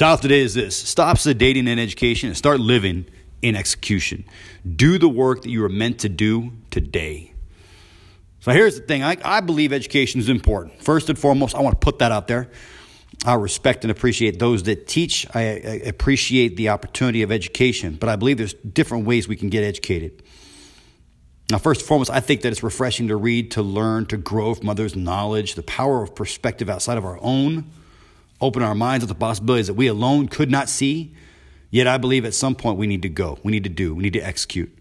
Title today is this Stop sedating in education and start living in execution. Do the work that you are meant to do today. So here's the thing I, I believe education is important. First and foremost, I want to put that out there. I respect and appreciate those that teach. I, I appreciate the opportunity of education, but I believe there's different ways we can get educated. Now, first and foremost, I think that it's refreshing to read, to learn, to grow from others' knowledge, the power of perspective outside of our own, open our minds to the possibilities that we alone could not see. Yet I believe at some point we need to go, we need to do, we need to execute.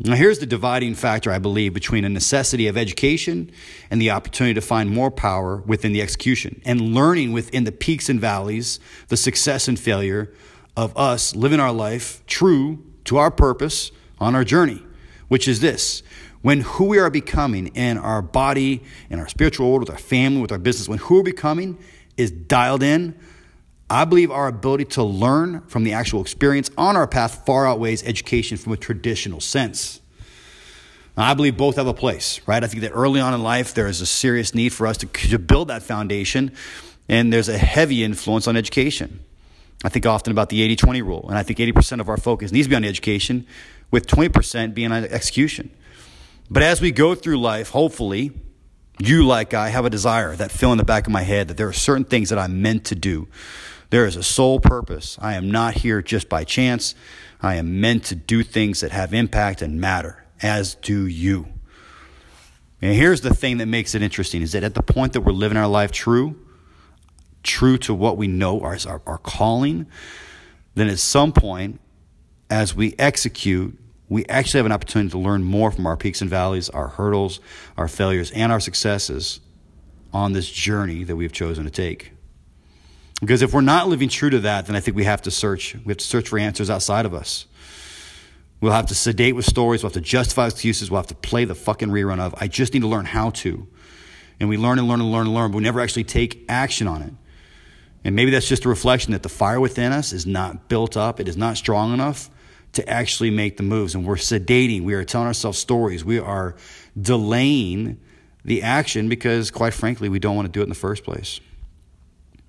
Now, here's the dividing factor, I believe, between a necessity of education and the opportunity to find more power within the execution and learning within the peaks and valleys, the success and failure of us living our life true to our purpose on our journey, which is this. When who we are becoming in our body, in our spiritual world, with our family, with our business, when who we're becoming is dialed in, I believe our ability to learn from the actual experience on our path far outweighs education from a traditional sense. I believe both have a place, right? I think that early on in life, there is a serious need for us to, to build that foundation, and there's a heavy influence on education. I think often about the 80 20 rule, and I think 80% of our focus needs to be on education, with 20% being on execution. But as we go through life, hopefully, you, like I, have a desire, that fill in the back of my head, that there are certain things that I'm meant to do there is a sole purpose. I am not here just by chance. I am meant to do things that have impact and matter, as do you. And here's the thing that makes it interesting is that at the point that we're living our life true, true to what we know our, our calling, then at some point, as we execute, we actually have an opportunity to learn more from our peaks and valleys, our hurdles, our failures, and our successes on this journey that we've chosen to take. Because if we're not living true to that, then I think we have to search. We have to search for answers outside of us. We'll have to sedate with stories. We'll have to justify excuses. We'll have to play the fucking rerun of, I just need to learn how to. And we learn and learn and learn and learn, but we never actually take action on it. And maybe that's just a reflection that the fire within us is not built up, it is not strong enough to actually make the moves. And we're sedating, we are telling ourselves stories, we are delaying the action because, quite frankly, we don't want to do it in the first place.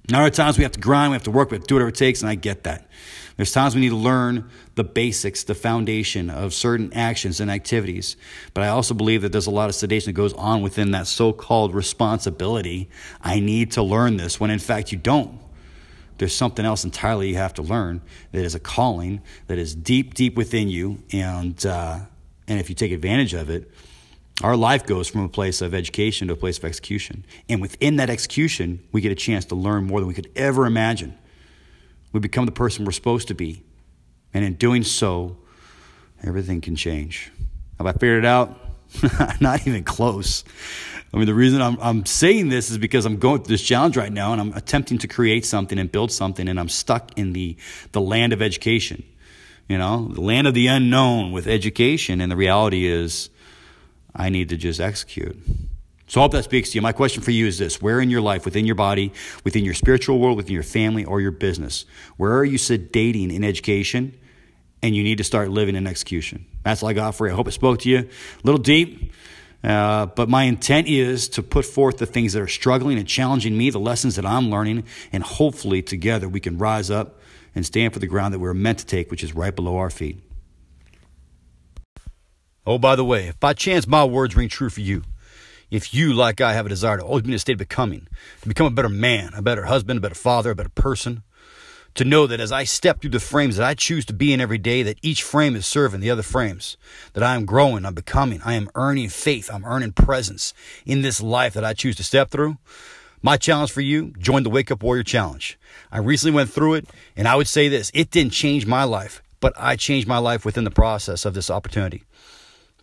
Now, there are times we have to grind, we have to work, we have to do whatever it takes, and I get that. There's times we need to learn the basics, the foundation of certain actions and activities. But I also believe that there's a lot of sedation that goes on within that so called responsibility. I need to learn this, when in fact you don't. There's something else entirely you have to learn that is a calling that is deep, deep within you. And, uh, and if you take advantage of it, our life goes from a place of education to a place of execution. And within that execution, we get a chance to learn more than we could ever imagine. We become the person we're supposed to be. And in doing so, everything can change. Have I figured it out? Not even close. I mean, the reason I'm, I'm saying this is because I'm going through this challenge right now and I'm attempting to create something and build something, and I'm stuck in the, the land of education. You know, the land of the unknown with education. And the reality is, I need to just execute. So I hope that speaks to you. My question for you is this Where in your life, within your body, within your spiritual world, within your family, or your business, where are you sedating in education and you need to start living in execution? That's all I got for you. I hope it spoke to you. A little deep, uh, but my intent is to put forth the things that are struggling and challenging me, the lessons that I'm learning, and hopefully together we can rise up and stand for the ground that we're meant to take, which is right below our feet. Oh, by the way, if by chance my words ring true for you, if you, like I, have a desire to always be in a state of becoming, to become a better man, a better husband, a better father, a better person, to know that as I step through the frames that I choose to be in every day, that each frame is serving the other frames, that I am growing, I'm becoming, I am earning faith, I'm earning presence in this life that I choose to step through. My challenge for you, join the Wake Up Warrior Challenge. I recently went through it, and I would say this it didn't change my life, but I changed my life within the process of this opportunity.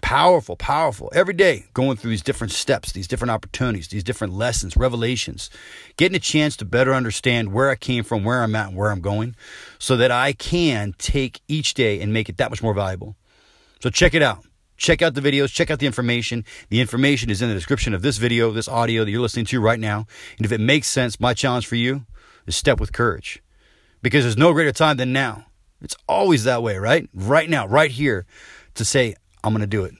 Powerful, powerful. Every day going through these different steps, these different opportunities, these different lessons, revelations, getting a chance to better understand where I came from, where I'm at, and where I'm going, so that I can take each day and make it that much more valuable. So check it out. Check out the videos, check out the information. The information is in the description of this video, this audio that you're listening to right now. And if it makes sense, my challenge for you is step with courage. Because there's no greater time than now. It's always that way, right? Right now, right here, to say, I'm going to do it.